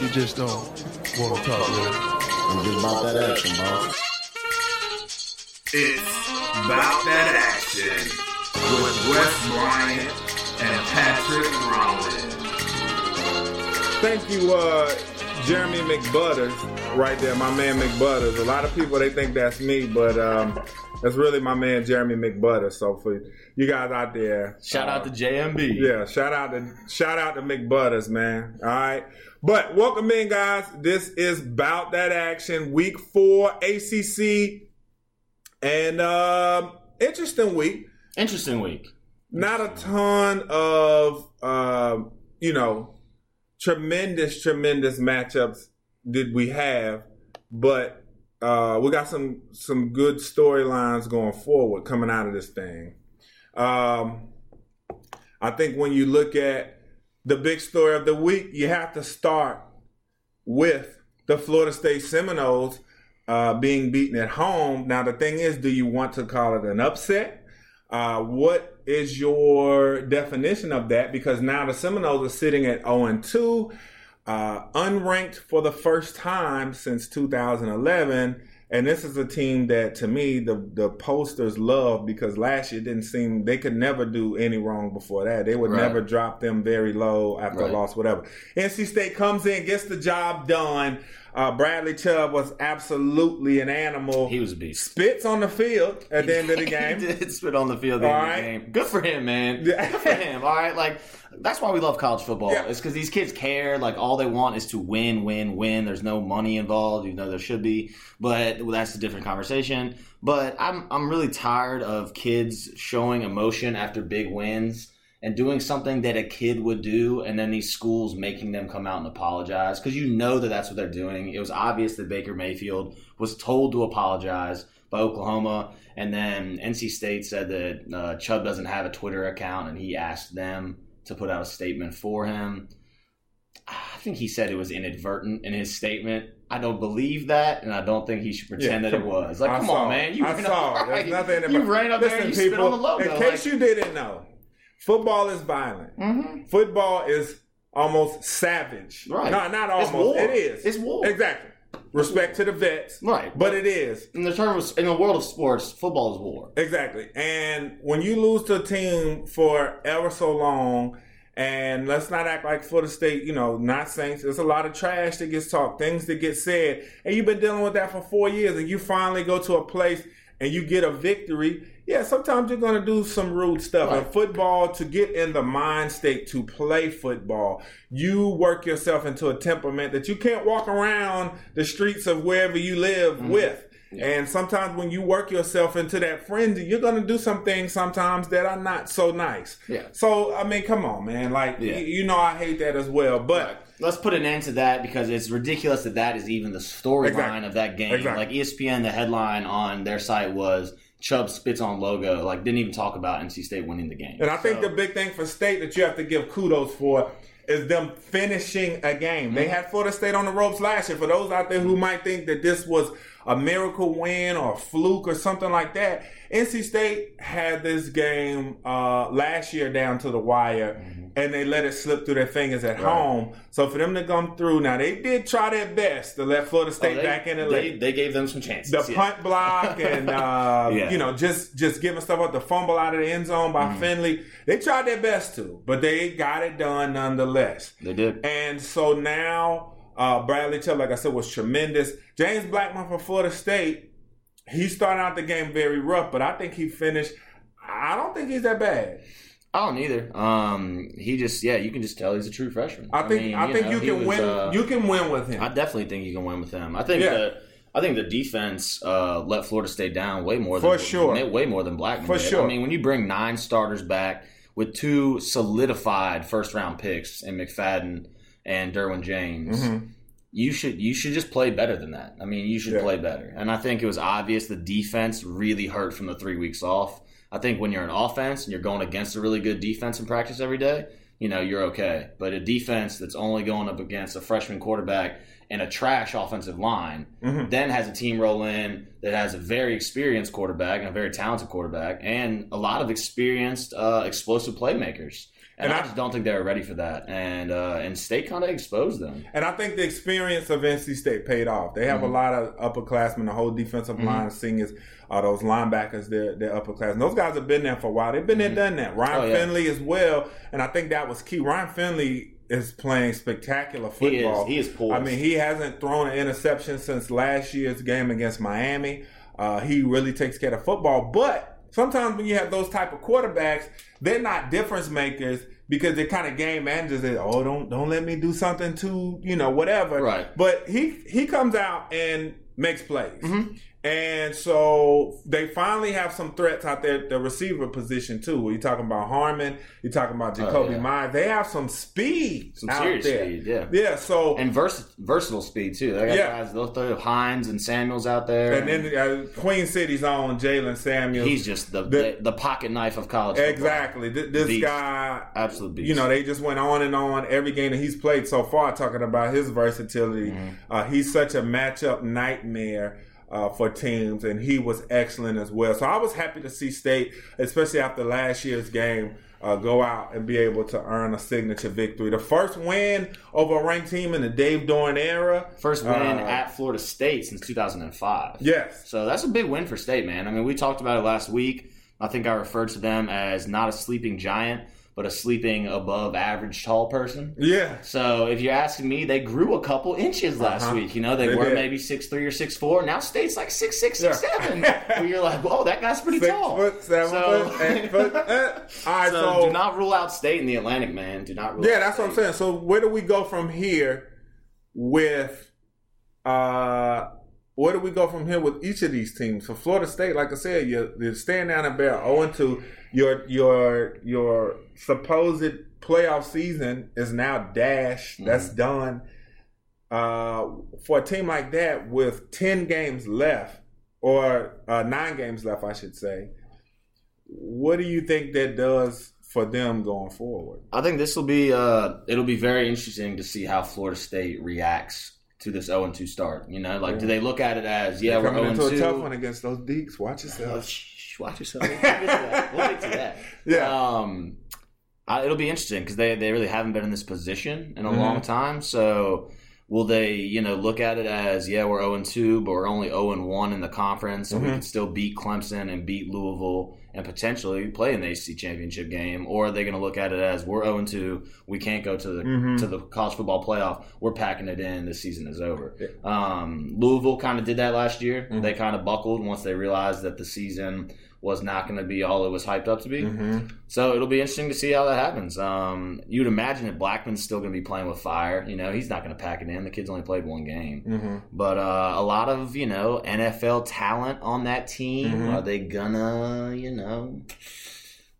You just don't want to talk really. I'm just about that action, boss. It's about that action with Wes Bryant and Patrick Rollins. Thank you, uh, Jeremy McButters, right there, my man McButters. A lot of people they think that's me, but um, that's really my man Jeremy McButters. So for you guys out there, Shout uh, out to JMB. Yeah, shout out to shout out to McButters, man. All right. But welcome in, guys. This is Bout That Action, week four, ACC. And um interesting week. Interesting week. Not a ton of um, you know, tremendous, tremendous matchups did we have, but uh we got some some good storylines going forward coming out of this thing. Um I think when you look at the big story of the week, you have to start with the Florida State Seminoles uh, being beaten at home. Now, the thing is, do you want to call it an upset? Uh, what is your definition of that? Because now the Seminoles are sitting at 0 and 2, uh, unranked for the first time since 2011. And this is a team that, to me, the the posters love because last year didn't seem they could never do any wrong before that. They would Right. never drop them very low after Right. a loss, whatever. NC State comes in, gets the job done. Uh, Bradley Chubb was absolutely an animal. He was a beast. spits on the field at the end of the game. he did spit on the field at the end of the game. Good for him, man. Good for him. All right, like that's why we love college football. Yeah. It's because these kids care. Like all they want is to win, win, win. There's no money involved, even though there should be. But well, that's a different conversation. But I'm I'm really tired of kids showing emotion after big wins and doing something that a kid would do, and then these schools making them come out and apologize because you know that that's what they're doing. It was obvious that Baker Mayfield was told to apologize by Oklahoma, and then NC State said that uh, Chubb doesn't have a Twitter account, and he asked them to put out a statement for him. I think he said it was inadvertent in his statement. I don't believe that, and I don't think he should pretend Yeah, that it was. Like, I come saw on, man! You I ran saw up. There's nothing you about- ran up there Listen, and you spit on the logo. In case like- you didn't know, football is violent. Mhm. Football is almost savage. Right. No, not almost. war. It is. It's war. Exactly. Respect to the vets. Right. But it is. in the terms in the world of sports, football is war. Exactly. And when you lose to a team for ever so long, and let's not act like Florida State, you know, not Saints. There's a lot of trash that gets talked, things that get said, and you've been dealing with that for four years, and you finally go to a place and you get a victory. Yeah, sometimes you're going to do some rude stuff. Right. And football, to get in the mind state to play football, you work yourself into a temperament that you can't walk around the streets of wherever you live Mm-hmm. with. And sometimes when you work yourself into that frenzy, you're to do some things sometimes that are not so nice. Yeah. So, I mean, come on, man. Like, Yeah. y- you know, I hate that as well. But Let's put an end to that because it's ridiculous that that is even the storyline Exactly. of that game. Exactly. Like ESPN, the headline on their site was Chubb spits on logo. Like didn't even talk about NC State winning the game. And I think So- the big thing for State that you have to give kudos for is them finishing a game. Mm-hmm. They had Florida State on the ropes last year. For those out there who might think that this was a miracle win or a fluke or something like that, NC State had this game uh, last year down to the wire. Mm-hmm. And they let it slip through their fingers at home. So for them to come through, now they did try their best to let Florida Oh, State they, back in and they, they gave them some chances. the yeah. punt block and uh, Yeah. you know just just giving stuff up the fumble out of the end zone Mm-hmm. by Finley. They tried their best to, but they got it done nonetheless. They did. And so now uh, Bradley Chubb, like I said, was tremendous. James Blackman from Florida State, he started out the game very rough, but I think he finished. I don't think he's that bad. I don't either. Um, he just yeah, you can just tell he's a true freshman. I think mean, I think know, you can was, win. uh, you can win with him. I definitely think you can win with him. I think Yeah. the I think the defense uh, let Florida State down way more For than sure. way more than Blackman. For did. sure. I mean, when you bring nine starters back with two solidified first round picks in McFadden and Derwin James. Mhm. You should you should just play better than that. I mean, you should Yeah. play better. And I think it was obvious the defense really hurt from the three weeks off. I think when you're an offense and you're going against a really good defense in practice every day, you know, you're okay. But a defense that's only going up against a freshman quarterback and a trash offensive line, Mhm. then has a team roll in that has a very experienced quarterback and a very talented quarterback and a lot of experienced, uh, explosive playmakers. And, And I, I- just don't think they were ready for that. And uh, and State kind of exposed them. And I think the experience of NC State paid off. They have Mm-hmm. a lot of upperclassmen, the whole defensive line, seniors, uh, those linebackers, they're, they're upperclassmen. Those guys have been there for a while. They've been there, done that. Ryan Oh, yeah. Finley as well. And I think that was key. Ryan Finley is playing spectacular He is football. he is poised. I mean, he hasn't thrown an interception since last year's game against Miami. Uh, he really takes care of football. But sometimes when you have those type of quarterbacks, they're not difference makers because they're kind of game managers. That oh, don't don't let me do something too, you know, whatever. Right. But he he comes out and makes plays. Mm-hmm. And so they finally have some threats out there at the receiver position too. You're talking about Harmon, you're talking about Jakobi Oh, yeah. Meyers. They have some speed Some out serious there. speed, yeah. Yeah, so and vers- versatile speed too. They got Yeah. guys. They'll throw Hines and Samuels out there. And then uh, Queen City's own Jaylen Samuels. he's just the, The- the pocket knife of college. football. exactly Th- this Beast. guy. absolute beast. You know, they just went on and on every game that he's played so far, talking about his versatility. Mm-hmm. Uh, he's such a matchup nightmare. Uh, for teams, and he was excellent as well. So I was happy to see State, especially after last year's game, uh, go out and be able to earn a signature victory. The first win over a ranked team in the Dave Doeren era. first win Uh, at Florida State since 2005. Yes, So that's a big win for State, man. I mean, we talked about it last week. I think I referred to them as not a sleeping giant, but a sleeping above average tall person. yeah, So if you're asking me, they grew a couple inches last Uh-huh. week. You know, they, They were did. maybe six three or six four. Now State's like six six six Yeah. seven. Where you're like, whoa, that guy's pretty six tall. foot, seven So- foot, eight foot. eh. All right, So, so do not rule out State in the Atlantic, man. Do not rule. Yeah, that's what I'm saying. So where do we go from here with uh where do we go from here with each of these teams? For Florida State, like I said, you're, you're staying down at bare 0 2. Your your your supposed playoff season is now dashed. That's done. Uh, for a team like that with ten games left, or uh, nine games left, I should say, what do you think that does for them going forward? I think this will be uh it'll be very interesting to see how Florida State reacts to this 0 2 start. You know, like do they look at it as yeah, we're 0 into 2 a tough one against those Deacs. Watch Oh, yourself. watch yourself. We'll get to that. We'll get to that. Yeah. Um, I, it'll be interesting because they they really haven't been in this position in a Mhm. long time. So will they, you know, look at it as yeah, we're zero and two, but we're only zero and one in the conference, and we Mhm. can still beat Clemson and beat Louisville and potentially play in the ACC championship game, or are they going to look at it as we're zero and two, we can't go to the Mhm. to the college football playoff, we're packing it in, the season is over. Um, Louisville kind of did that last year. Mhm. They kind of buckled once they realized that the season was not going to be all it was hyped up to be. hmm So it'll be interesting to see how that happens. Um, you'd imagine that Blackman's still going to be playing with fire. You know, he's not going to pack it in. The kid's only played one game. hmm But uh, a lot of, you know, NFL talent on that team. Mhm. Are they gonna, you know,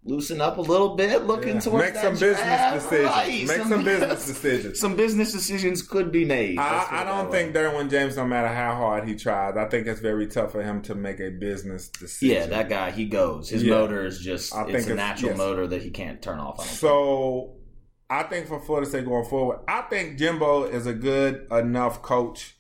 loosen up a little bit, looking towards Make some business draft? Ah, decisions. Right. Make some business decisions. Some business decisions could be made. I, I don't think. Derwin James, no matter how hard he tries, I think it's very tough for him to make a business decision. Yeah, that guy, he goes. His Yeah. motor is just, I it's think a it's- natural yes. motor that he can't turn off. I So I think for Florida State going forward, I think Jimbo is a good enough coach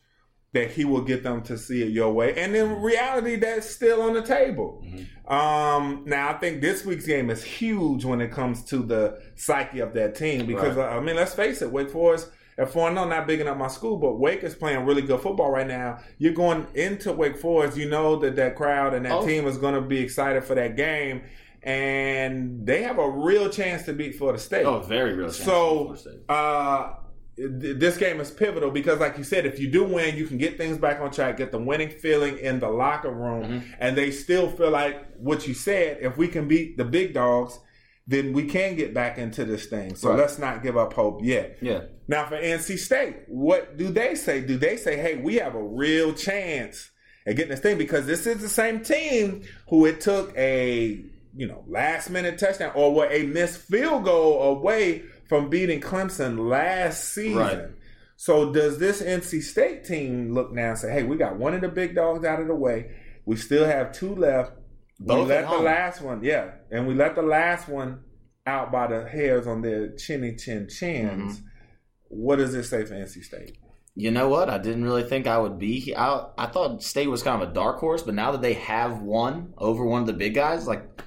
that he will get them to see it your way. And in reality, that's still on the table. Um, now, I think this week's game is huge when it comes to the psyche of that team because, Right. uh, I mean, let's face it, Wake Forest. At 4 0, not big enough my school, but Wake is playing really good football right now. You're going into Wake Forest, you know that that crowd and that Oh. team is going to be excited for that game, and they have a real chance to beat Florida State. Oh, very real. chance So, Florida State. uh, this game is pivotal because, like you said, if you do win, you can get things back on track, get the winning feeling in the locker room, Mm-hmm. and they still feel like what you said. If we can beat the big dogs, then we can get back into this thing. So Right. let's not give up hope yet. Yeah. Now for NC State, what do they say? Do they say, "Hey, we have a real chance at getting this thing"? Because this is the same team who it took a you know last minute touchdown or were a missed field goal away from beating Clemson last season. Right. So does this NC State team look now and say, "Hey, we got one of the big dogs out of the way. We still have two left. Both we let the last one, yeah, and we let the last one out by the hairs on their chinny chin chins." Mm-hmm. What does this say for NC State? You know what? I didn't really think I would be. I, I thought State was kind of a dark horse, but now that they have won over one of the big guys, like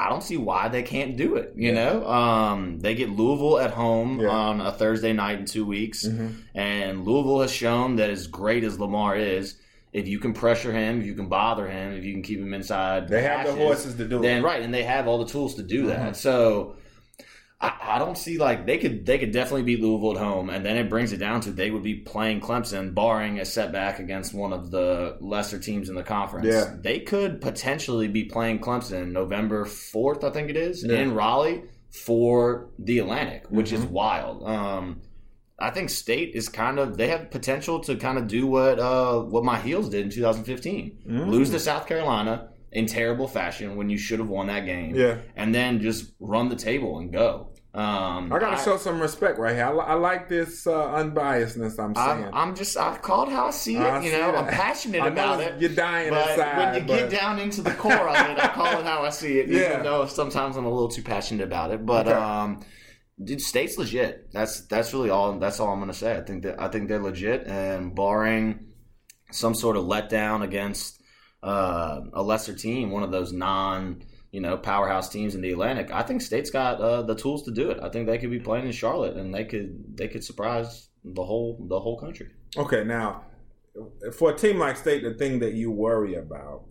I don't see why they can't do it. You know, um, they get Louisville at home Yeah. on a Thursday night in two weeks, Mhm. and Louisville has shown that as great as Lamar is, if you can pressure him, if you can bother him, if you can keep him inside, They have the horses to do it. then right, and they have all the tools to do that. Mhm. So I, I don't see like they could they could definitely beat Louisville at home, and then it brings it down to they would be playing Clemson, barring a setback against one of the lesser teams in the conference. Yeah. They could potentially be playing Clemson November fourth, I think it is, Yeah. in Raleigh for the Atlantic, which is Mhm. wild. Um, I think State is kind of they have potential to kind of do what uh, what my heels did in 2015, Mm. lose to South Carolina in terrible fashion when you should have won that game, Yeah. and then just run the table and go. Um, I got to show some respect right here. I, I like this uh, unbiasedness I'm saying. I'm, I'm just I call it how I see it. I you see know, that. I'm passionate I about it. You're dying But inside. when you get down into the core of it, I call it how I see it. Yeah. Even though sometimes I'm a little too passionate about it. But Okay. um, dude, state's legit. That's that's really all. That's all I'm gonna say. I think that I think they're legit, and barring some sort of letdown against uh, a lesser team, one of those non you know powerhouse teams in the Atlantic, I think State's got uh, the tools to do it. I think they could be playing in Charlotte, and they could they could surprise the whole the whole country. Okay, now for a team like State, the thing that you worry about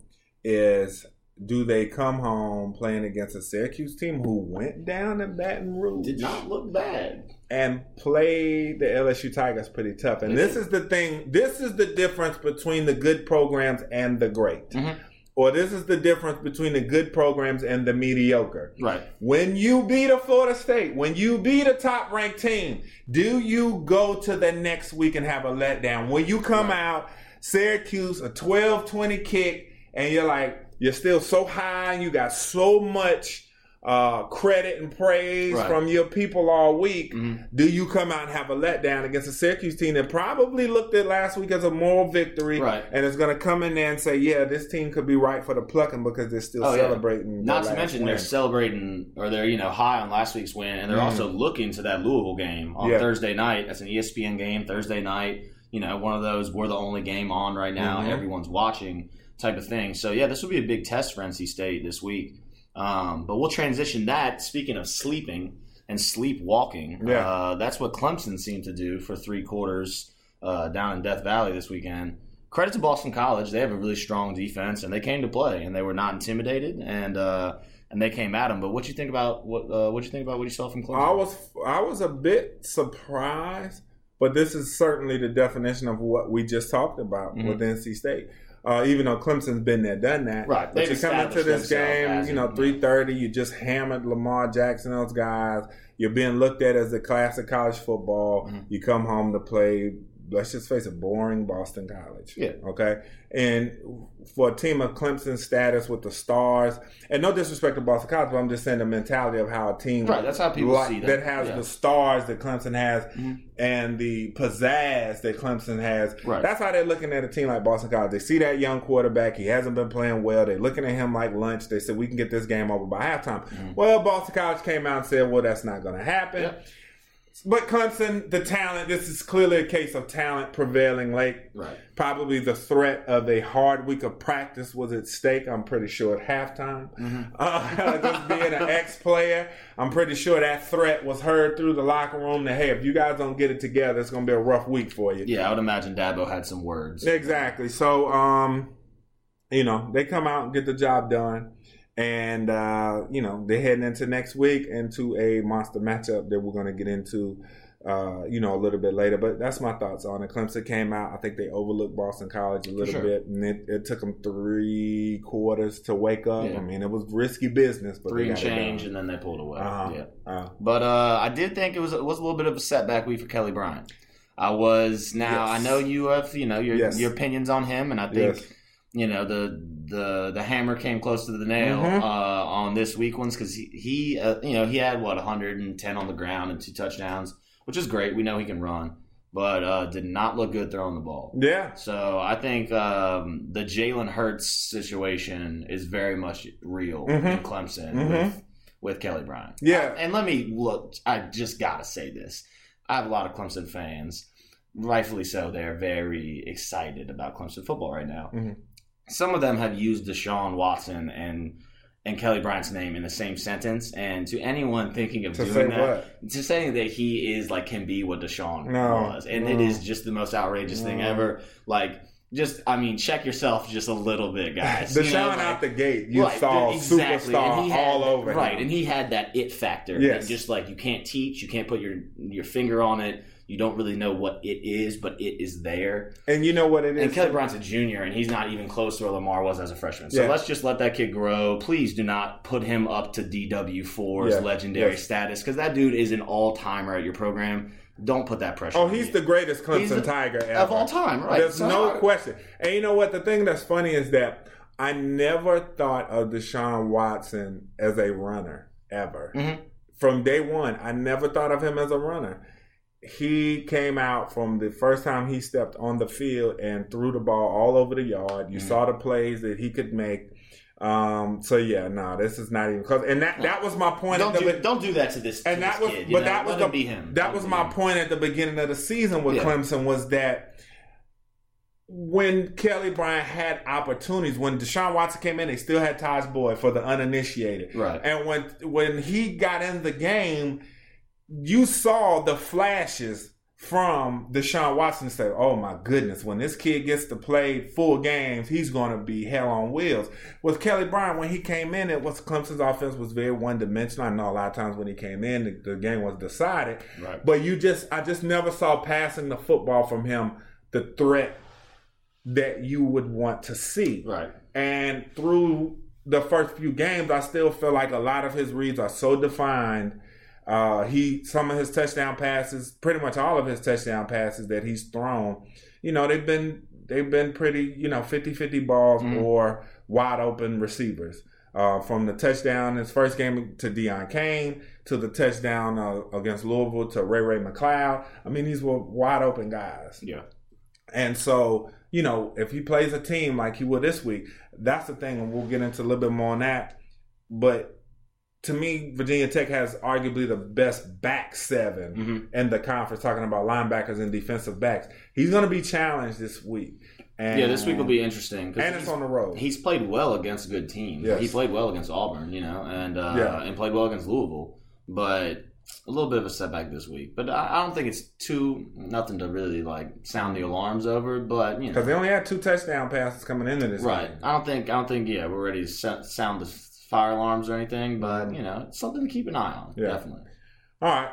is do they come home playing against a Syracuse team who went down to Baton Rouge Did not look bad. and played the LSU Tigers pretty tough? And this is the thing. This is the difference between the good programs and the great, Mhm. Or this is the difference between the good programs and the mediocre. Right. When you beat a Florida State, when you beat a top ranked team, do you go to the next week and have a letdown? When you come out, Syracuse, a 12 20 kick, and you're like, you're still so high and you got so much uh, credit and praise Right. from your people all week. Mhm. Do you come out and have a letdown against a Syracuse team that probably looked at last week as a moral victory Right. and is going to come in there and say, yeah, this team could be right for the plucking because they're still Oh, yeah. celebrating. Not to mention win. they're celebrating or they're you know high on last week's win, and they're Mm. also looking to that Louisville game on Yeah. Thursday night. That's an ESPN game Thursday night. You know, one of those we're the only game on right now. Mhm. Everyone's watching type of thing. So yeah, this will be a big test for NC State this week. Um, but we'll transition that. Speaking of sleeping and sleepwalking, Yeah. uh, that's what Clemson seemed to do for three quarters uh, down in Death Valley this weekend. Credit to Boston College; they have a really strong defense, and they came to play, and they were not intimidated, and uh, and they came at them. But what you think about what uh, what you think about what you saw from Clemson? I was I was a bit surprised, but this is certainly the definition of what we just talked about Mhm. with NC State. Uh, even though Clemson's been there, done that, Right. But you come into this game, you know, three thirty, you just hammered Lamar Jackson, those guys. You're being looked at as the class of college football. Mhm. You come home to play. Let's just face it, boring Boston College. Yeah. Okay. And for a team of Clemson status with the stars, and no disrespect to Boston College, but I'm just saying the mentality of how a team Right, that's how people like- see them. that has Yeah. the stars that Clemson has Mhm. and the pizzazz that Clemson has. Right. That's how they're looking at a team like Boston College. They see that young quarterback. He hasn't been playing well. They're looking at him like lunch. They said, we can get this game over by halftime. Mhm. Well, Boston College came out and said, well, that's not going to happen. Yep. But Clemson, the talent, this is clearly a case of talent prevailing late. right. Probably the threat of a hard week of practice was at stake, I'm pretty sure, at halftime. Mhm. Uh, just being an ex player, I'm pretty sure that threat was heard through the locker room that, hey, if you guys don't get it together, it's going to be a rough week for you. Yeah, I would imagine Dabo had some words. Exactly. So, um, you know, they come out and get the job done. And, uh, you know, they're heading into next week into a monster matchup that we're going to get into, uh, you know, a little bit later. But that's my thoughts on it. Clemson came out. I think they overlooked Boston College a little sure. bit. And it, it took them three quarters to wake up. Yeah. I mean, it was risky business, but Three they and got change, and then they pulled away. Uh-huh. Yeah. Uh, But uh, I did think it was it was a little bit of a setback week for Kelly Bryant. I was now Yes. I know you have you know your Yes. your opinions on him, and I think yes. You know the the the hammer came close to the nail Mhm. uh, on this week ones because he, he uh, you know he had what 110 on the ground and two touchdowns, which is great. We know he can run, but uh, did not look good throwing the ball. Yeah. So I think um, the Jalen Hurts situation is very much real in Mhm. Clemson Mhm. with with Kelly Bryant. Yeah. And let me look. I just gotta say this. I have a lot of Clemson fans, rightfully so. They're very excited about Clemson football right now. Mhm. Some of them have used Deshaun Watson and and Kelly Bryant's name in the same sentence. And to anyone thinking of To doing that, what? to saying that he is like can be what Deshaun No, was, and it no. is just the most outrageous thing ever. Like, just I mean, check yourself just a little bit, guys. The You know, like- out the gate, you Right, saw exactly. superstar had- all over right, him. and he had that it factor. Yes. that just like you can't teach, you can't put your your finger on it. You don't really know what it is, but it is there. And you know what it is? And Kelly Bryant's a junior, and he's not even close to where Lamar was as a freshman. So Yeah. let's just let that kid grow. Please do not put him up to DW4's Yeah. legendary Yes. status because that dude is an all timer at your program. Don't put that pressure. On him. Oh, he's you. the greatest Clemson the- Tiger ever. of all time, right? There's So no question. And you know what? The thing that's funny is that I never thought of Deshaun Watson as a runner ever. Mhm. From day one, I never thought of him as a runner. He came out from the first time he stepped on the field and threw the ball all over the yard. You Mhm. saw the plays that he could make. Um, so yeah, no, this is not even close. And that that was my point. Don't at the do, be- don't do that to this. and to that this was, kid, but know? that was Let the him be him. that Let was my him. point at the beginning of the season with Yeah. Clemson was that when Kelly Bryant had opportunities, when Deshaun Watson came in, they still had Tajh Boyd for the uninitiated. Right. And when when he got in the game, you saw the flashes from Deshaun Watson say, "Oh my goodness, when this kid gets to play full games, he's going to be hell on wheels." With Kelly Bryant, when he came in, it was Clemson's offense was very one dimensional. I know a lot of times when he came in, the, the game was decided. Right. But you just, I just never saw passing the football from him the threat that you would want to see. Right. And through the first few games, I still feel like a lot of his reads are so defined. Uh, he some of his touchdown passes, pretty much all of his touchdown passes that he's thrown, you know, they've been they've been pretty, you know, 50-50 balls Mhm. or wide open receivers. Uh, from the touchdown his first game to Deon Cain to the touchdown uh, against Louisville to Ray Ray McCloud. I mean, these were wide open guys. Yeah. And so, you know, if he plays a team like he will this week, that's the thing, and we'll get into a little bit more on that. But to me, Virginia Tech has arguably the best back 7 Mhm. in the conference, talking about linebackers and defensive backs. He's going to be challenged this week. And, Yeah, this week will be interesting. And it's on the road. He's played well against good teams. Yes. He played well against Auburn, you know, and uh, Yeah. and played well against Louisville, but a little bit of a setback this week. But I, I don't think it's too nothing to really like sound the alarms over. But you know, Because they only had two touchdown passes coming into this right? game. I don't think I don't think yeah we're ready to sound the fire alarms or anything. But you know, it's something to keep an eye on. Yeah. Definitely. All right.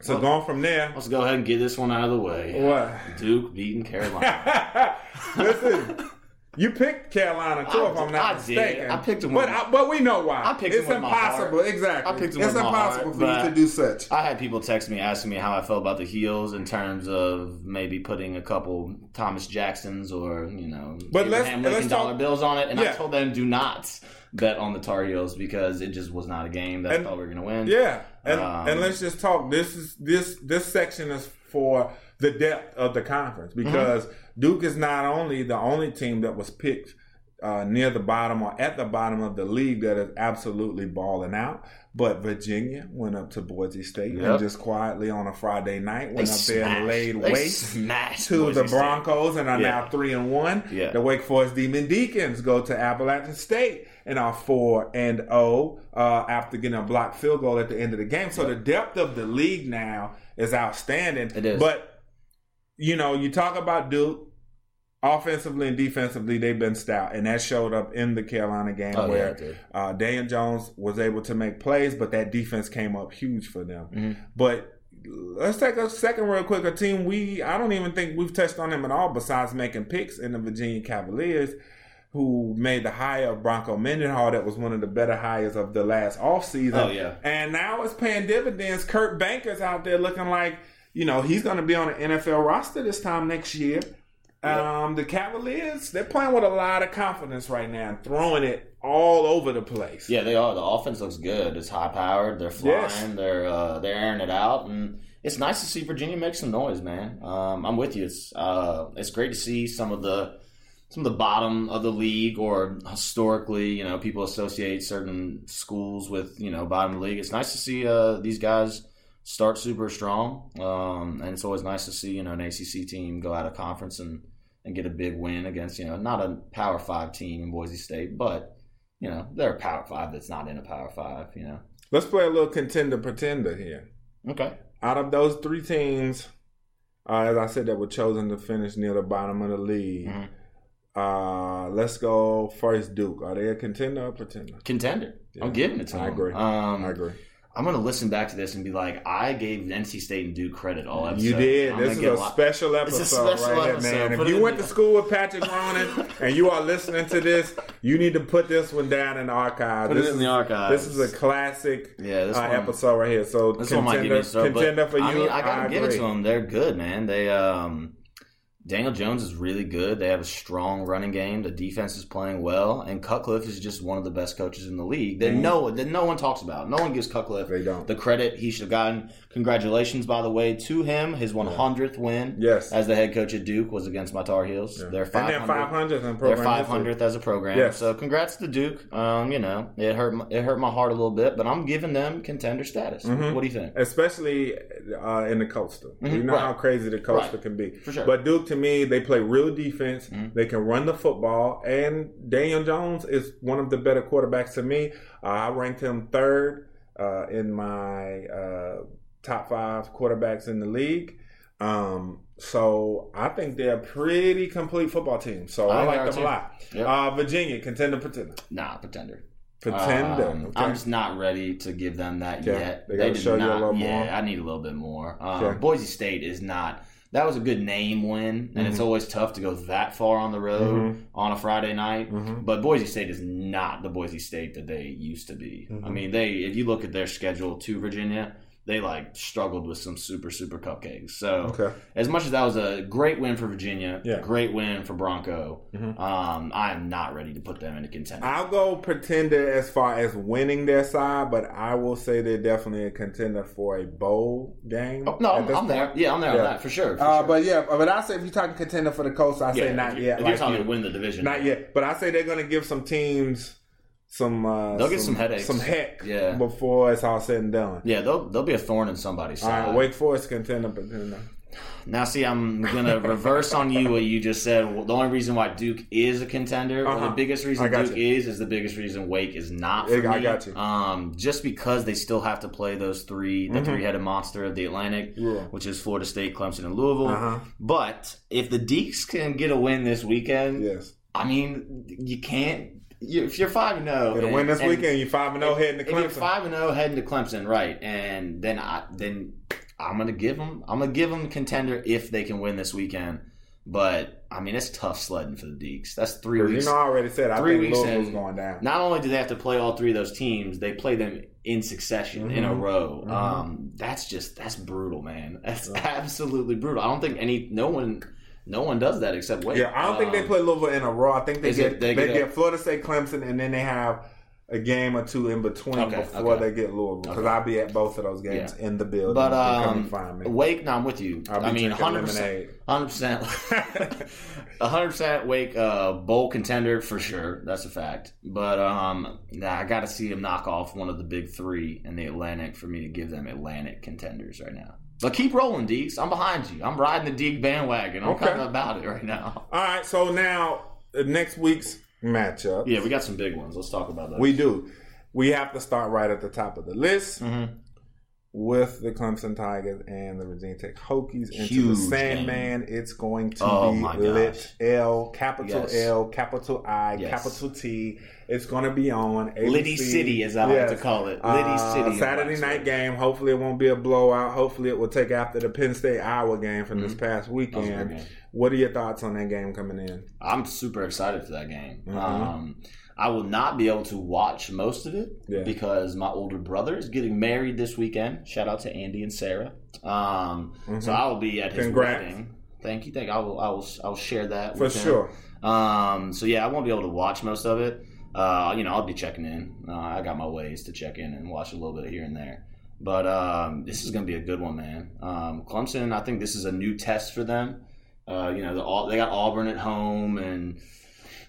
So Well- going from there, Let's go ahead and get this one out of the way. what? Duke beating Carolina. Listen, you picked Carolina too, I if I'm not I did. mistaken. I picked them but I, but we know why. I picked it's them impossible. Exactly. I picked them it's impossible heart, for you to do such. I had people text me asking me how I felt about the heels in terms of maybe putting a couple Thomas Jacksons or you know But let's- Abraham let's Lincoln talk- dollar bills on it, and I told them do not bet on the Tar Heels because it just was not a game that And- I thought we were going to win. Yeah, and Um, and let's just talk. This is this this section is for the depth of the conference because Duke is not only the only team that was picked uh, near the bottom or at the bottom of the league that is absolutely balling out, but Virginia went up to Boise State and just quietly on a Friday night They went up there and laid they waste to Boise the State. Broncos and are Yeah. now three and one. Yeah. The Wake Forest Demon Deacons go to Appalachian State and are four and zero uh, after getting a blocked field goal at the end of the game. So the depth of the league now is outstanding. It is. But you know, you talk about Duke. Offensively and defensively, they've been stout, and that showed up in the Carolina game Oh, where did. uh, Daniel Jones was able to make plays, but that defense came up huge for them. Mhm. But let's take a second real quick. A team we I don't even think we've touched on them at all besides making picks in the Virginia Cavaliers, who made the hire of Bronco Mendenhall. That was one of the better hires of the last offseason. Oh, yeah. And now it's paying dividends. Kurt Benkert's out there looking like, you know, he's going to be on an NFL roster this time next year. Um, the Cavaliers, they're playing with a lot of confidence right now throwing it all over the place. Yeah, they are. The offense looks good. It's high powered. They're flying. Yes. They're uh, they're airing it out, and it's nice to see Virginia make some noise, man. Um, I'm with you. It's uh, it's great to see some of the some of the bottom of the league, or historically, you know, people associate certain schools with you know bottom of the league. It's nice to see uh, these guys start super strong, um, and it's always nice to see you know an ACC team go out of conference and and get a big win against you know not a Power Five team in Boise State, but you know, they're a Power Five that's not in a Power Five. You know. Let's play a little contender pretender here. Okay. Out of those three teams, uh, as I said, that were chosen to finish near the bottom of the league, Mhm. uh, let's go first. Duke. Are they a contender or pretender? Contender. Yeah. I'm giving it to I them. agree. Um, I agree. I'm gonna listen back to this and be like, I gave NC State and Duke credit all episode. You did. I'm This is get a lot- special It's a episode special right episode. here, man. Put If you went the- to school with Patrick Ronan and you are listening to this, you need to put this one down in the archive. Put this it in is, the archives. This is a classic Yeah, this uh, one- episode right here. So This one might give contender, me a start, contender for you. I mean, I gotta give it to them. They're good, man. They um, Daniel Jones is really good. They have a strong running game. The defense is playing well, and Cutcliffe is just one of the best coaches in the league. That Mhm. no that no one talks about. No one gives Cutcliffe They the credit he should have gotten. Congratulations, by the way, to him. His 100th win Yes. as the head coach at Duke was against my Tar Heels. Yeah. They're and 500. then 500 in They're program five history. hundredth as a program. Yes. So congrats to Duke. Um, you know, it hurt my, it hurt my heart a little bit, but I'm giving them contender status. Mhm. What do you think? especially uh, in the coastal. Mhm, You know right. how crazy the coastal Right. can be. For sure. But Duke, to me, they play real defense. Mhm. They can run the football, and Daniel Jones is one of the better quarterbacks to me. Uh, I ranked him third uh, in my uh, top five quarterbacks in the league. Um, so I think they're a pretty complete football team. So I, I like them too. a lot. Yep. Uh, Virginia, contender, pretender, Nah, pretender. pretender. Um, okay. I'm just not ready to give them that Okay. yet. They gotta did show you a not, little yeah, more. I need a little bit more. Um, Okay. Boise State is not. That was a good name win, and it's always tough to go that far on the road Mhm. on a Friday night. Mhm. But Boise State is not the Boise State that they used to be. I Mhm. mean, they if you look at their schedule to Virginia, they like struggled with some super super cupcakes. So Okay. as much as that was a great win for Virginia, Yeah. great win for Bronco, Mhm. um, I am not ready to put them in a contender. I'll go pretender as far as winning their side, but I will say they're definitely a contender for a bowl game. Oh, no, I'm, I'm there. Yeah, I'm there Yeah. on that for sure. for Uh, sure. but yeah, but I say if you're talking contender for the coast, I say Yeah, not if yet. If like you're talking you. to win the division, Not yet, but I say they're going to give some teams some. Uh, They'll get some headaches. some heck. Yeah. before it's all said and done. Yeah, they'll they'll be a thorn in somebody's side. right, Wake Forest contender, contender. Now, see, I'm gonna reverse on you what you just said. Well, the only reason why Duke is a contender, or Uh-huh. the biggest reason Duke you. is, is the biggest reason Wake is not. For I me. got you. Um, just because they still have to play those three, the Mhm. three-headed monster of the Atlantic, Yeah. which is Florida State, Clemson, and Louisville. Uh-huh. But if the Deacs can get a win this weekend, Yes, I mean, you can't. You, if you're five and zero, get a and- win this and- weekend. You five and zero heading to Clemson. if you're five and zero heading to Clemson, right? And then I then I'm gonna give them I'm gonna give them contender if they can win this weekend. But I mean, it's tough sledding for the Deacs. That's three weeks. You know, I already said I three think weeks Louisville's in- going down. Not only do they have to play all three of those teams, they play them in succession in a Mhm. row. Mhm. Um, that's just that's brutal, man. That's absolutely brutal. I don't think any no one no one does that except Wake. Yeah, I don't think they Um, play Louisville in a row. I think they get it- they, they get, get Florida State, Clemson, and then they have a game or two in between Okay, before okay. they get Louisville. Because Okay. I'll be at both of those games in the building. But You can come um, find me. Wake, no, I'm with you. I'll be I mean, hundred percent, hundred percent, hundred percent. Wake uh, bowl contender for sure. That's a fact. But um, nah, I got to see them knock off one of the big three in the Atlantic for me to give them Atlantic contenders right now. But keep rolling, Deacs. I'm behind you. I'm riding the Deac bandwagon. I'm Okay. kind of about it right now. All right, so now next week's matchup. Yeah, we got some big ones. Let's talk about those. We do. We have to start right at the top of the list Mhm. With the Clemson Tigers and the Virginia Tech Hokies into the Huge Sandman. It's going to Oh be lit. L, capital Yes. L, capital I, Yes. capital T. It's going to be on ABC. Liddy City, as I like to call it. Liddy Uh, City. Saturday night game. Hopefully, it won't be a blowout. Hopefully, it will take after the Penn State Iowa game from this Mhm. past That was a good weekend. What are your thoughts on that game coming in? I'm super excited for that game. Mhm. Um, I will not be able to watch most of it Yeah. because my older brother is getting married this weekend. Shout out to Andy and Sarah. Um, Mhm. So I will be at his Congrats. wedding. Thank you. Thank you. I will. I will. I will share that For sure. Um, so yeah, I won't be able to watch most of it. Uh, you know, I'll be checking in. Uh, I got my ways to check in and watch a little bit here and there. But um, this is going to be a good one, man. Um, Clemson, I think this is a new test for them. Uh, you know, the, they got Auburn at home, and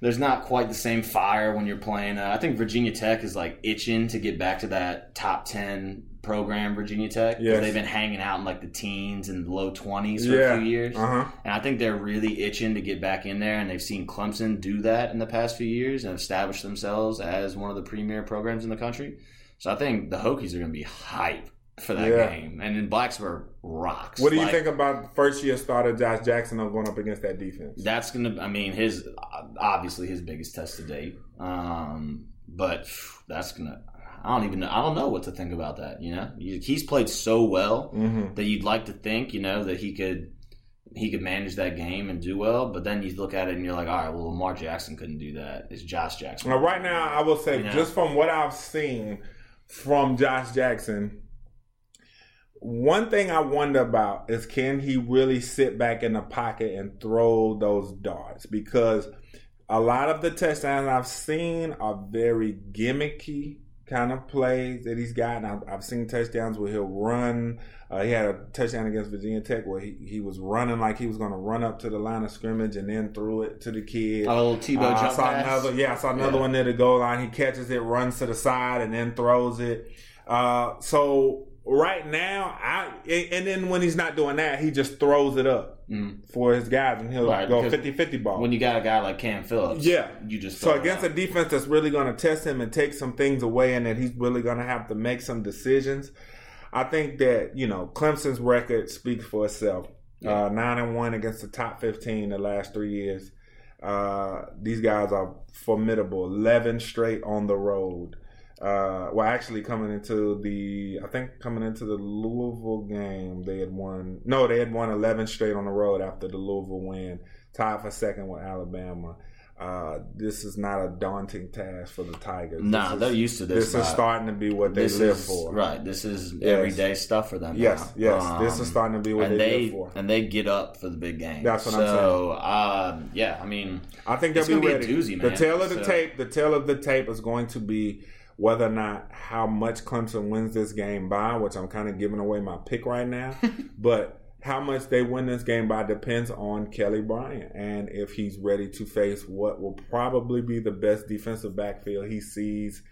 there's not quite the same fire when you're playing. Uh, I think Virginia Tech is like itching to get back to that top ten program. Virginia Tech, Yes. they've been hanging out in like the teens and low twenties for Yeah. a few years, Uh huh. and I think they're really itching to get back in there. And they've seen Clemson do that in the past few years and establish themselves as one of the premier programs in the country. So I think the Hokies are going to be hype for that Yeah. game, and then Blacksburg rocks. What do you Like, think about first year starter Josh Jackson of going up against that defense? That's gonna. I mean, his obviously his biggest test to date. Um, but that's gonna. I don't even. know. I don't know what to think about that. You know, he's played so well Mm-hmm. that you'd like to think, you know, that he could he could manage that game and do well. But then you look at it and you're like, all right, well, Lamar Jackson couldn't do that. It's Josh Jackson. Now, right now, I will say, You know? just from what I've seen from Josh Jackson, one thing I wonder about is can he really sit back in the pocket and throw those darts? Because a lot of the touchdowns I've seen are very gimmicky kind of plays that he's gotten. I've, I've seen touchdowns where he'll run. Uh, he had a touchdown against Virginia Tech where he, he was running like he was going to run up to the line of scrimmage and then threw it to the kid. Oh, a little Tebow Uh, I saw pass. another, yeah, I saw another Yeah. one near the goal line. He catches it, runs to the side, and then throws it. Uh, so right now, I and then when he's not doing that, he just throws it up Mm. for his guys, and he'll Right, go because 50-50 ball. When you got a guy like Cam Phillips, Yeah. you just so against a defense that's really going to test him and take some things away, and that he's really going to have to make some decisions. I think that you know Clemson's record speaks for itself. Yeah. Uh, nine and one against the top fifteen the last three years. Uh, these guys are formidable. Eleven straight on the road. Uh, well, actually, coming into the, I think coming into the Louisville game, they had won. No, they had won eleven straight on the road after the Louisville win, tied for second with Alabama. Uh, this is not a daunting task for the Tigers. Nah, This they're used to this. This is starting to be what they This live is- for. Right. This is Yes. everyday stuff for them. Yes, now. yes. this Um, is starting to be what they, they live for. and they get up for the big game. That's what I'm saying. so, um, yeah, I mean, I think they'll It's be gonna be a ready. doozy, The man. tail of the So- tape, the tail of the tape is going to be whether or not how much Clemson wins this game by, which I'm kind of giving away my pick right now. but how much they win this game by depends on Kelly Bryant and if he's ready to face what will probably be the best defensive backfield he sees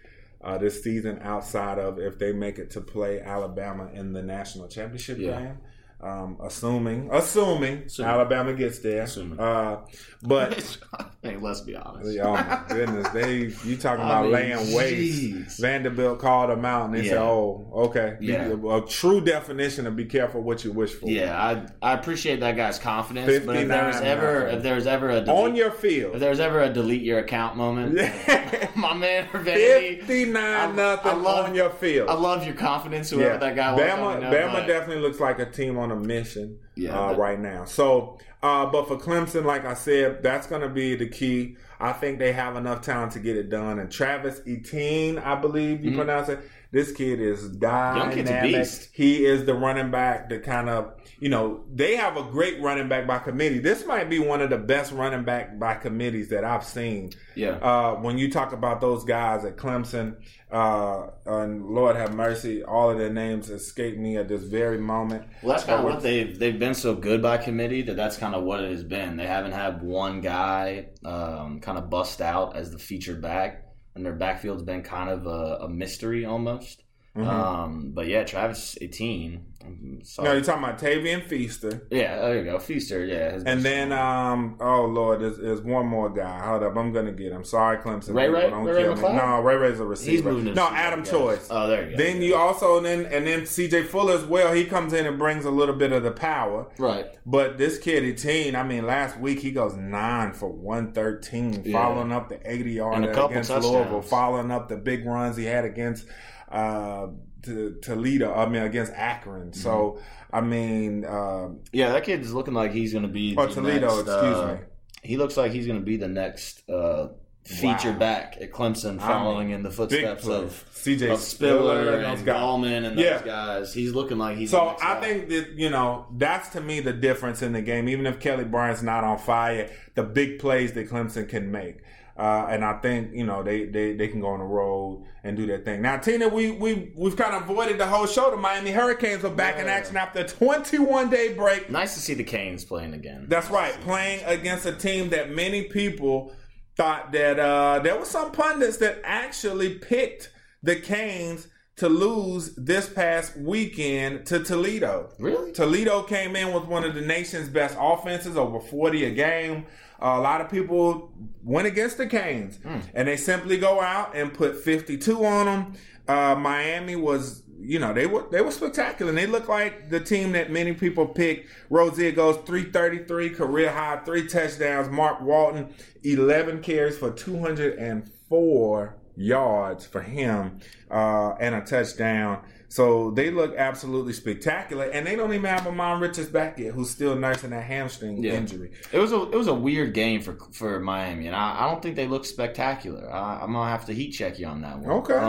uh, this season outside of if they make it to play Alabama in the national championship Yeah. game. Um, assuming, assuming, Assuming. Alabama gets there. Assuming. Uh, but hey, let's be honest. Oh my goodness, they you talking I about mean, laying waste? jeez. Vanderbilt called them out, and they said, "Oh, okay." Yeah. a true definition of be careful what you wish for. Yeah, I I appreciate that guy's confidence, but if there was ever if there was ever a delete, on your field, if field. there was ever a delete your account moment, my man Vanity, Fifty I- nothing I love- on your field. I love your confidence, whoever that guy was. I Bama, know, Bama but- definitely looks like a team on a mission Yeah, uh, but- right now. So, uh, but for Clemson, like I said, that's going to be the key. I think they have enough talent to get it done. And Travis Etienne, I believe you Mhm. pronounce it. This kid is kid's a dynamic. beast. He is the running back that kind of, you know, they have a great running back by committee. This might be one of the best running back by committees that I've seen. yeah. Uh, when you talk about those guys at Clemson, uh, and Lord have mercy, all of their names escape me at this very moment. Well, that's kind of what they've they've been so good by committee that that's kind of what it has been. They haven't had one guy um, kind of bust out as the featured back, and their backfield's been kind of a, a mystery almost. Mhm. Um, but yeah, Travis Etienne. I'm sorry. No, you're talking about Tavian Feaster. yeah, there you go, Feaster. Yeah, And then, um, oh Lord, there's, there's one more guy. Hold up, I'm gonna get him. Sorry, Clemson. Ray Ray? don't Ray Ray kill me. No, Ray Ray's a receiver. no, Adam Choice. Oh, there you go. Then you also and then and then C.J. Fuller as well. He comes in and brings a little bit of the power. right. But this kid, Etienne, I mean, last week he goes nine for one thirteen, Yeah. following up the eighty yard yarder against touchdowns. Louisville, following up the big runs he had against uh, to, Toledo. I mean, against Akron. Mm-hmm. So I mean, um, Yeah, that kid's looking like he's going to be. oh the Toledo, next, excuse uh, me. He looks like he's going to be the next uh, featured Wow. back at Clemson, following in the footsteps of, C.J. Spiller and. Gallman and those Yeah. guys. He's looking like he's. So I guy. think that you know that's to me the difference in the game. Even if Kelly Bryant's not on fire, the big plays that Clemson can make, uh, and I think you know they, they they can go on the road and do their thing. Now, Tina, we we we've kind of avoided the whole show. The Miami Hurricanes are back in action after a 21 day break. nice to see the Canes playing again. That's right, playing against a team that many people thought that uh, there were some pundits that actually picked the Canes to lose this past weekend to Toledo. Really? Toledo came in with one of the nation's best offenses, over 40 a game. A lot of people went against the Canes, and they simply go out and put 52 on them. Uh, Miami was, you know, they were they were spectacular. And they look like the team that many people pick. Rosier goes 333, career high, three touchdowns. Mark Walton, 11 carries for 204 yards for him uh, and a touchdown. So they look absolutely spectacular, and they don't even have Ahmmon Richards back yet, who's still nursing that hamstring Yeah. injury. It was a it was a weird game for for Miami, and I, I don't think they look spectacular. I, I'm gonna have to heat check you on that one. Okay. Um,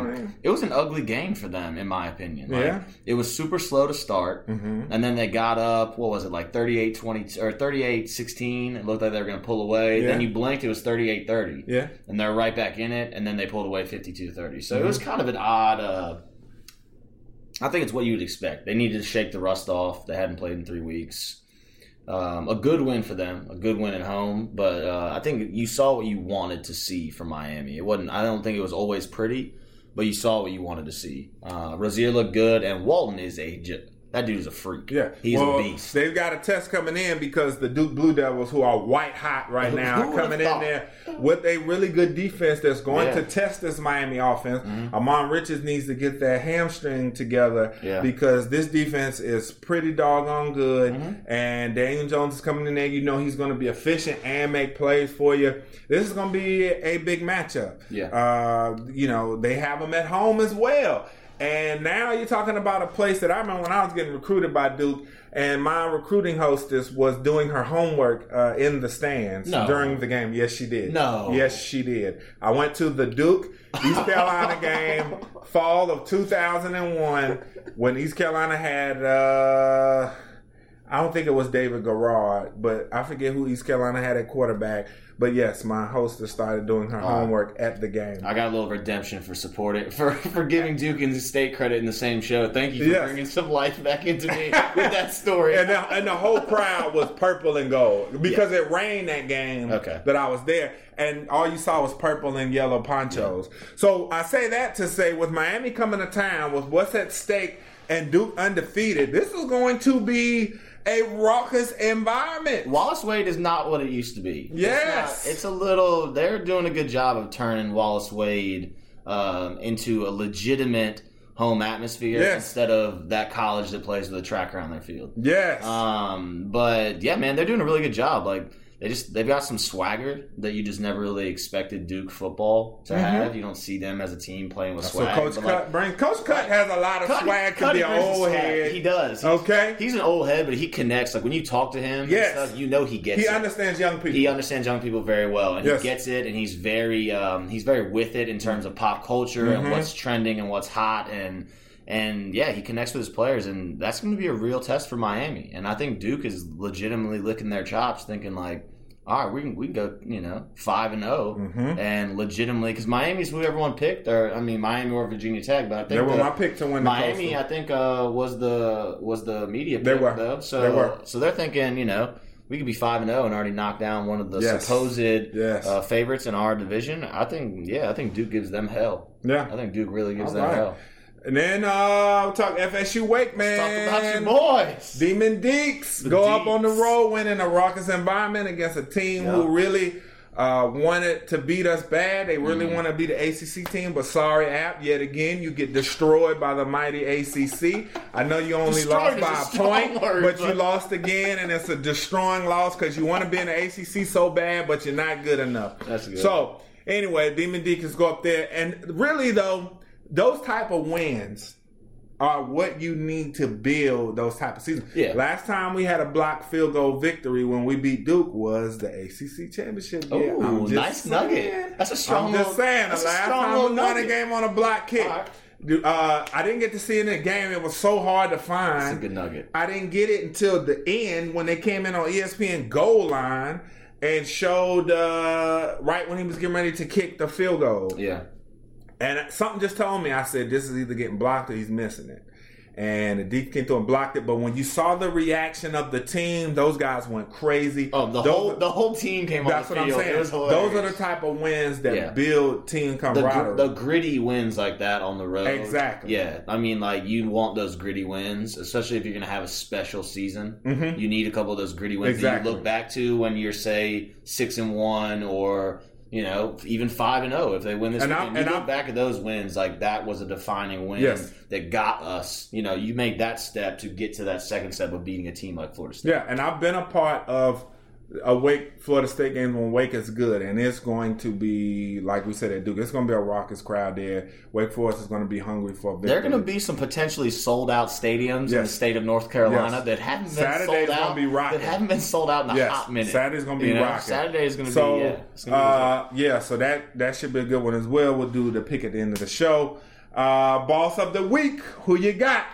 Alright. It was an ugly game for them, in my opinion. Like, Yeah. It was super slow to start, Mhm. and then they got up. What was it like 38-20 or 38-16? It looked like they were gonna pull away. Yeah. Then you blinked, it was 38-30. Yeah, and they're right back in it, and then they pulled away 52-30. So it Mm-hmm. was kind of an odd. Uh, I think it's what you would expect. They needed to shake the rust off. They hadn't played in three weeks. Um, a good win for them, a good win at home. But uh, I think you saw what you wanted to see from Miami. It wasn't. I don't think it was always pretty, but you saw what you wanted to see. Uh, Rosier looked good, and Walton is a that dude is a freak. yeah. he's well, a beast. They've got a test coming in because the Duke Blue Devils, who are white hot right now, are coming in there with a really good defense that's going Yeah. Mm-hmm. to test this Miami offense. Ahmmon Richards needs to get that hamstring together Yeah. because this defense is pretty doggone good. Mm-hmm. And Daniel Jones is coming in there. You know he's going to be efficient and make plays for you. This is going to be a big matchup. Yeah. Uh, you know, they have them at home as well. And now you're talking about a place that I remember when I was getting recruited by Duke, and my recruiting hostess was doing her homework uh, in the stands No. during the game. Yes, she did. No. Yes, she did. I went to the Duke East Carolina game, fall of 2001, when East Carolina had. Uh, I don't think it was David Garrard, but I forget who East Carolina had at quarterback. But yes, my hostess started doing her homework at the game. I got a little redemption for supporting for for giving Duke and State credit in the same show. Thank you for Yes. bringing some life back into me with that story. and the, and the whole crowd was purple and gold because it rained that game Okay. that I was there, and all you saw was purple and yellow ponchos. So I say that to say, with Miami coming to town, with what's at stake, and Duke undefeated, this is going to be a raucous environment. Wallace Wade is not what it used to be. Yes. it's, not- it's a little. They're doing a good job of turning Wallace Wade um, into a legitimate home atmosphere Yes. instead of that college that plays with a tracker on their field. Yes. Um, but yeah, man, they're doing a really good job. Like they just they've got some swagger that you just never really expected Duke football to have. You don't see them as a team playing with Mm-hmm. so. Coach Cut like, brings. Coach Cut has a lot of Cuddy- swag to Cuddy be an the old head. He does. He's, Okay. He's an old head, but he connects. Like when you talk to him, and Yes. stuff, you know he gets He it. understands young people. He understands young people very well, and Yes. he gets it, and he's very um, he's very with it in terms of pop culture Mm-hmm. and what's trending and what's hot, and and yeah, he connects with his players, and that's going to be a real test for Miami. And I think Duke is legitimately licking their chops, thinking like, all right, we can we can go, you know, five and 0 Mm-hmm. and legitimately because Miami's who everyone picked, or I mean Miami or Virginia Tech, but I think they were the- my pick to win the Miami, I think, uh, was the was the media pick were. though. So They were. so they're thinking, you know, we could be five and zero and already knock down one of the Yes. supposed Yes. uh, favorites in our division. I think, yeah, I think Duke gives them hell. Yeah. I think Duke really gives All them right. hell. And then uh we'll talk FSU Wake, man. Talk about your boys. Demon Deacs The go up on the road, winning a raucous environment against a team Yeah. who really uh, wanted to beat us bad. They really Mm-hmm. want to be the ACC team, but sorry, app. Yet again, you get destroyed by the mighty ACC. I know you only Destroyed lost by a point, word, but you lost again, and it's a destroying loss because you want to be in the ACC so bad, but you're not good enough. That's good. So anyway, Demon Deacons go up there, and really though, those type of wins are what you need to build those type of seasons. Yeah. Last time we had a block field goal victory when we beat Duke was the ACC championship. game. Ooh, nice saying. nugget. That's a strong I'm just little- saying. The last strong time little we won a game on a block kick. Right. Uh, I didn't get to see it in the game. It was so hard to find. That's a good nugget. I didn't get it until the end when they came in on ESPN goal line and showed uh, right when he was getting ready to kick the field goal. Yeah. And something just told me, I said, this is either getting blocked or he's missing it. and the defense came through and blocked it. But when you saw the reaction of the team, those guys went crazy. Oh, the Those whole the whole team came on that's the what I'm saying. Those are the type of wins that Yeah. build team the, camaraderie. gr- the gritty wins like that on the road. Exactly. Yeah, I mean, like you want those gritty wins, especially if you're going to have a special season. Mhm. You need a couple of those gritty wins that you look back to when you're say six and one or you know even five and zero if they win this. And I- weekend. you look back at those wins like that was a defining win Yes. that got us. You know, you made that step to get to that second step of beating a team like Florida State. Yeah, and I've been a part of a Wake Florida State games when Wake is good, and it's going to be like we said at Duke. It's going to be a raucous crowd there. Wake Forest is going to be hungry for victory. There are going to be some potentially sold out stadiums in the state of North Carolina Yes. that haven't been Saturday's sold gonna out. be rocking. that haven't been sold out in a yes. hot minute. Saturday's going to be You know, rocking. Saturday is going to so, be yeah. It's be uh, yeah. So that that should be a good one as well. We'll do the pick at the end of the show. Uh, boss of the week, who you got?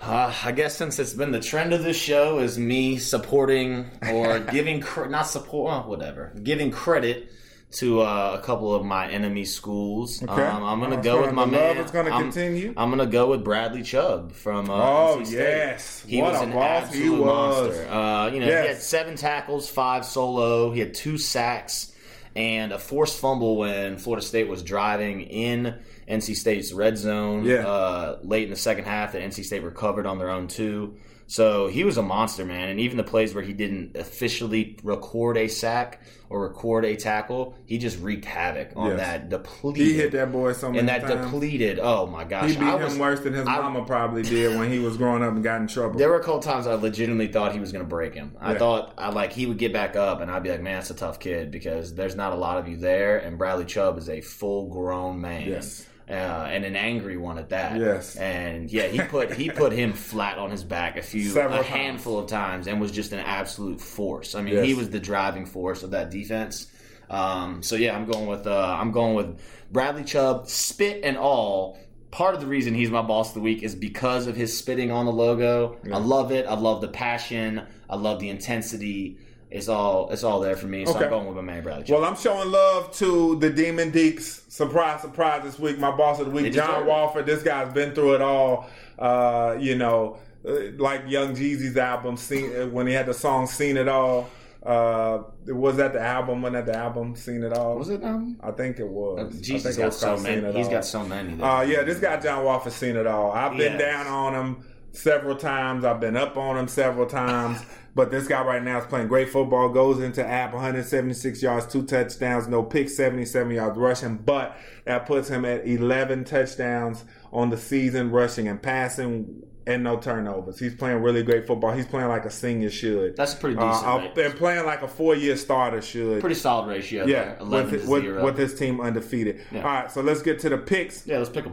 Uh, I guess since it's been the trend of this show is me supporting or giving cre- not support well, whatever giving credit to uh, a couple of my enemy schools. Okay. Um, I'm gonna go with my love man. is gonna I'm, continue. I'm gonna go with Bradley Chubb from. Uh, Oh, yes. he What was a an absolute was. monster. Uh, you know, he had seven tackles, five solo. He had two sacks and a forced fumble when Florida State was driving in NC State's red zone Yeah. uh, late in the second half. That NC State recovered on their own too. So he was a monster, man. And even the plays where he didn't officially record a sack or record a tackle, he just wreaked havoc on Yes. that depleted. He hit that boy so many and that times. depleted. Oh my gosh! He beat I was, him worse than his I- mama probably did when he was growing up and got in trouble. there were a couple times I legitimately thought he was going to break him. I Yeah. thought I like he would get back up, and I'd be like, "Man, that's a tough kid because there's not a lot of you there." And Bradley Chubb is a full grown man, Yes. Uh, and an angry one at that. Yes. and yeah, he put he put him flat on his back a few Several a times. handful of times, and was just an absolute force. I mean, Yes. he was the driving force of that defense. Um, so yeah, I'm going with uh, I'm going with Bradley Chubb, spit and all. Part of the reason he's my boss of the week is because of his spitting on the logo. I love it. I love the passion. I love the intensity. It's all it's all there for me. So Okay. I'm going with my man Bradley Chubb. Well, I'm showing love to the Demon Deacs. Surprise, surprise! This week, my boss of the week, John. Wolford. This guy's been through it all. Uh, you know, uh, like Young Jeezy's album, seen, uh, when he had the song "Seen It All." Uh, was that the album? When that the album "Seen It All"? was it? Um, I think it was. I Jesus think it got so many. "Seen It He's All." got so many. Uh, yeah, this guy John Wolford seen it all. I've been Yes. down on him several times. I've been up on him several times. but this guy right now is playing great football. Goes into app 176 yards, two touchdowns, no pick, 77 yards rushing. But that puts him at 11 touchdowns on the season, rushing and passing. And no turnovers. He's playing really great football. He's playing like a senior should. That's pretty Uh, decent. uh, and playing like a four-year starter should. pretty solid ratio. yeah, there. with, to with, with his team undefeated. Yeah. All right, so let's get to the picks. yeah, let's pick him.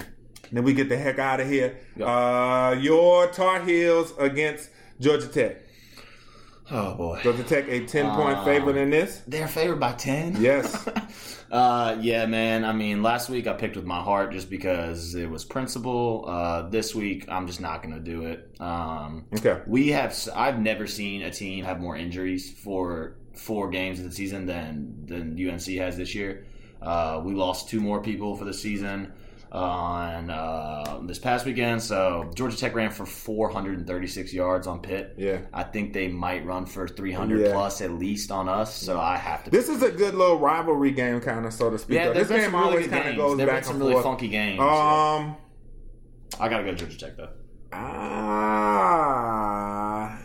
Then we get the heck out of here. Yep. Uh, your Tar Heels against Georgia Tech. Oh boy, Georgia Tech a ten point Uh, favorite in this. they're favored by ten. Yes. Uh, yeah, man. I mean, last week I picked with my heart just because it was principle. Uh, this week I'm just not going to do it. Um, Okay. we have. I've never seen a team have more injuries for four games of the season than than UNC has this year. Uh, we lost two more people for the season on uh, this past weekend. So Georgia Tech ran for 436 yards on Pitt. Yeah. I think they might run for 300 Yeah. plus at least on us. So I have to. This is a good little rivalry game, kind of, so to speak. yeah, this game really always kind of goes been back some and really forth. funky games. Um. I gotta go Georgia Tech though. Ah.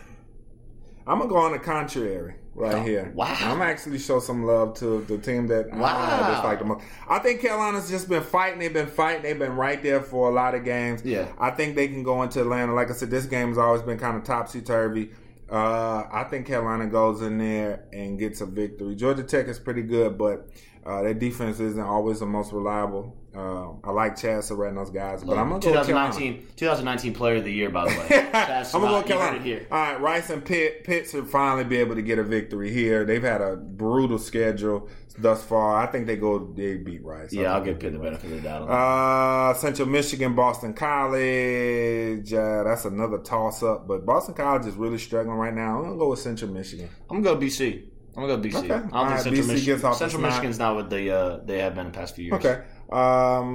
I'm gonna go on the contrary right Oh, here. wow. I'm actually show some love to the team that uh, I Wow. dislike the most. I think Carolina's just been fighting. They've been fighting. They've been right there for a lot of games. Yeah. I think they can go into Atlanta. Like I said, this game has always been kind of topsy turvy. Uh, I think Carolina goes in there and gets a victory. Georgia Tech is pretty good, but uh, their defense isn't always the most reliable. Uh, I like Chazz Surratt and those guys, but I'm gonna go Carolina. 2019, 2019 Player of the Year, by the way. I'm gonna go not- you heard Carolina. here. All right, Rice and Pitt. Pitt should finally be able to get a victory here. They've had a brutal schedule thus far. I think they go. They beat Rice. Yeah, I'll think give Pitt the benefit of the doubt. That. Uh, Central Michigan, Boston College. Uh, that's another toss up, but Boston College is really struggling right now. I'm gonna go with Central Michigan. I'm gonna go BC. I'm gonna go BC. Okay. I don't All right, think Central, BC Michigan, gets off Central. Michigan's not what they uh, they have been the past few years. Okay. Um,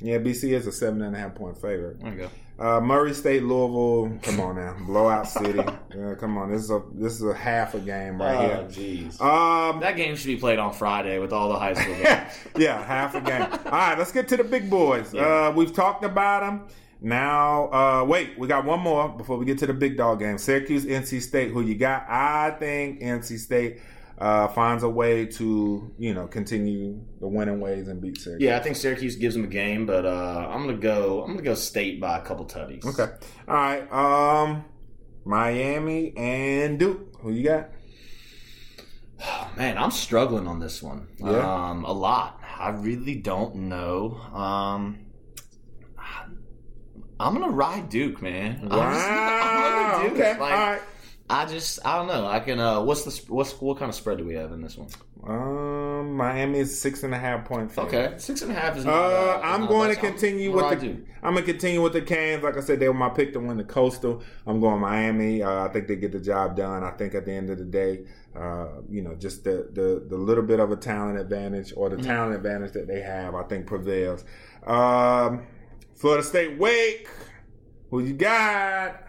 Yeah, BC is a seven and a half point favorite. There you go. Uh, Murray State, Louisville. Come on now, blowout city. Yeah, come on, this is a this is a half a game right Oh, here. jeez. Um, that game should be played on Friday with all the high school games. yeah, half a game. All right, let's get to the big boys. Yeah. Uh, we've talked about them. Now, uh, wait, we got one more before we get to the big dog game. Syracuse, NC State. Who you got? I think NC State uh, finds a way to, you know, continue the winning ways and beat Syracuse. yeah, I think Syracuse gives them a game, but uh, I'm gonna go. I'm gonna go State by a couple tutties. Okay. All right. Um, Miami and Duke. Who you got? Man, I'm struggling on this one. Yeah. Um, a lot. I really don't know. Um, I'm gonna ride Duke, man. I'm just- Wow. I'm gonna do okay. Like, All right. I just, I don't know. I can. Uh, what's the what's what kind of spread do we have in this one? Um, Miami is six and a half point favorite. Okay, six and a half is. Not, Uh, uh, I'm going to continue I'm with the. I'm gonna continue with the Canes. Like I said, they were my pick to win the Coastal. I'm going Miami. Uh, I think they get the job done. I think at the end of the day, uh, you know, just the, the the little bit of a talent advantage or the Mm-hmm. talent advantage that they have, I think prevails. Um, Florida State Wake. Who you got?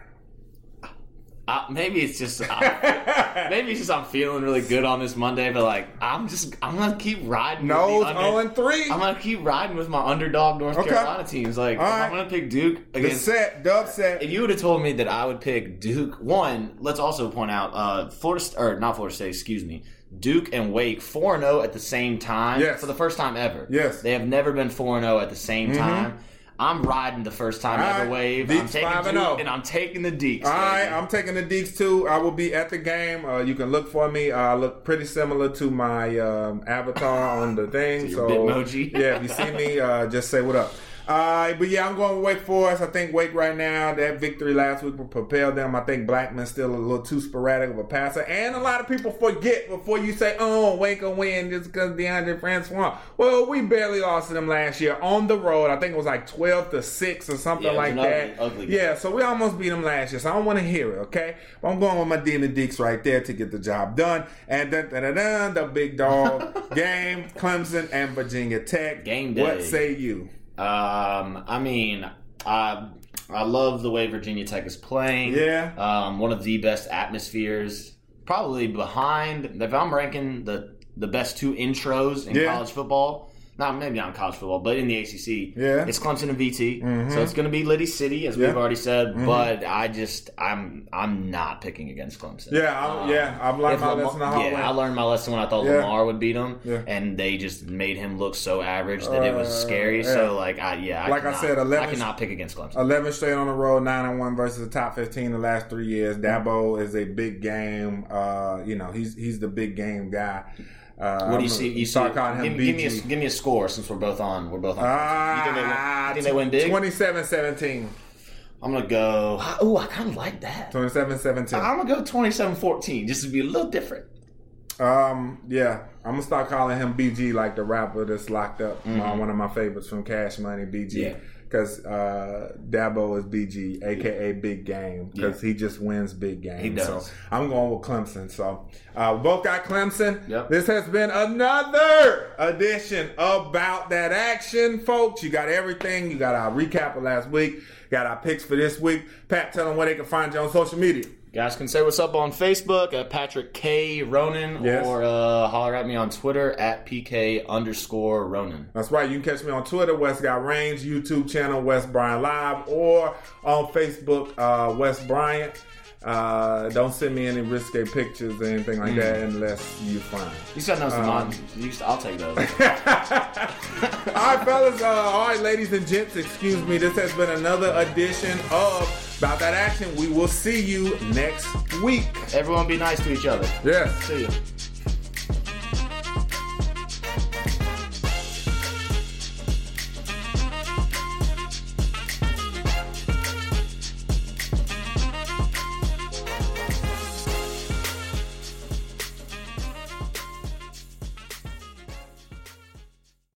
Uh, maybe it's just. I, maybe it's just I'm feeling really good on this Monday, but like I'm just I'm gonna keep riding. No, with the zero and three. I'm gonna keep riding with my underdog North Okay. Carolina teams. Like right. I'm gonna pick Duke The against. set, dub set. If you would have told me that I would pick Duke, one, let's also point out, uh, Florida or not Florida State, excuse me, Duke and Wake four and zero at the same time Yes. for the first time ever. Yes. they have never been four and zero at the same Mhm. time. I'm riding the first time All ever right. wave. I'm taking 5 and oh. and I'm taking the Deacs. All right. I'm taking the Deacs too. I will be at the game. Uh, you can look for me. Uh, I look pretty similar to my um, avatar on the thing. your So, Bitmoji. yeah, if you see me, uh, just say what up. Uh, but yeah, I'm going with Wake Forest. I think Wake right now, that victory last week will propel them. I think Blackman's still a little too sporadic of a passer. And a lot of people forget before you say, oh, Wake will win just because Deondre Francois. Well, we barely lost to them last year on the road. I think it was like 12 to 6 or something Yeah, like that. ugly- ugly yeah, so we almost beat them last year. So I don't want to hear it, okay? But I'm going with my Demon Deacs right there to get the job done. And da da da da, the big dog game, Clemson and Virginia Tech. Game day. What say you? Um, I mean, I I love the way Virginia Tech is playing. Yeah. Um, one of the best atmospheres, probably behind. If I'm ranking the the best two intros in Yeah. college football, not maybe not in college football, but in the ACC, Yeah. it's Clemson and VT. Mhm. So it's going to be Liddy City, as Yeah. we've already said. Mhm. But I just I'm I'm not picking against Clemson. Yeah, I'm- yeah, I've learned my Lamar- lesson Yeah, way. I learned my lesson when I thought Yeah. Lamar would beat him, Yeah. and they just made him look so average that it was Uh, scary. So like, I yeah, I Like I said, 11 I cannot pick against Clemson. 11 straight on the road, 9 and 1 versus the top 15 the last three years. Dabo is a big game. Uh, you know, he's he's the big game guy. Uh, what do you see? You see? start calling him Give, give me a, BG. give me a score since we're both on. We're both on. Ah, you think they win, you think they win big? 27-17. I'm gonna go. Oh, I kind of like that. 27-17. I'm gonna go 27-14, just to be a little different. Um, yeah, I'm gonna start calling him BG like the rapper that's locked up. Uh, one of my favorites from Cash Money, BG. Mm-hmm. Yeah. Because uh, Dabo is BG, aka Big Game, because he just wins big games. He does. So I'm going with Clemson. So uh, both got Clemson. Yep. This has been another edition about that action, folks. You got everything. You got our recap of last week. Got our picks for this week. Pat, tell them where they can find you on social media. Guys can say what's up on Facebook at Patrick K Ronan Yes. or uh, holler at me on Twitter at PK underscore Ronan. That's right. You can catch me on Twitter, West Got Range, YouTube channel, West Bryant Live, or on Facebook, uh, West Bryant. Uh, don't send me any risque pictures or anything like that unless you find. You said no, Um, um, you, I'll take those. all right, fellas. Uh, all right, ladies and gents. Excuse me. This has been another edition of About That Action. We will see you next week. Everyone be nice to each other. Yes. See you.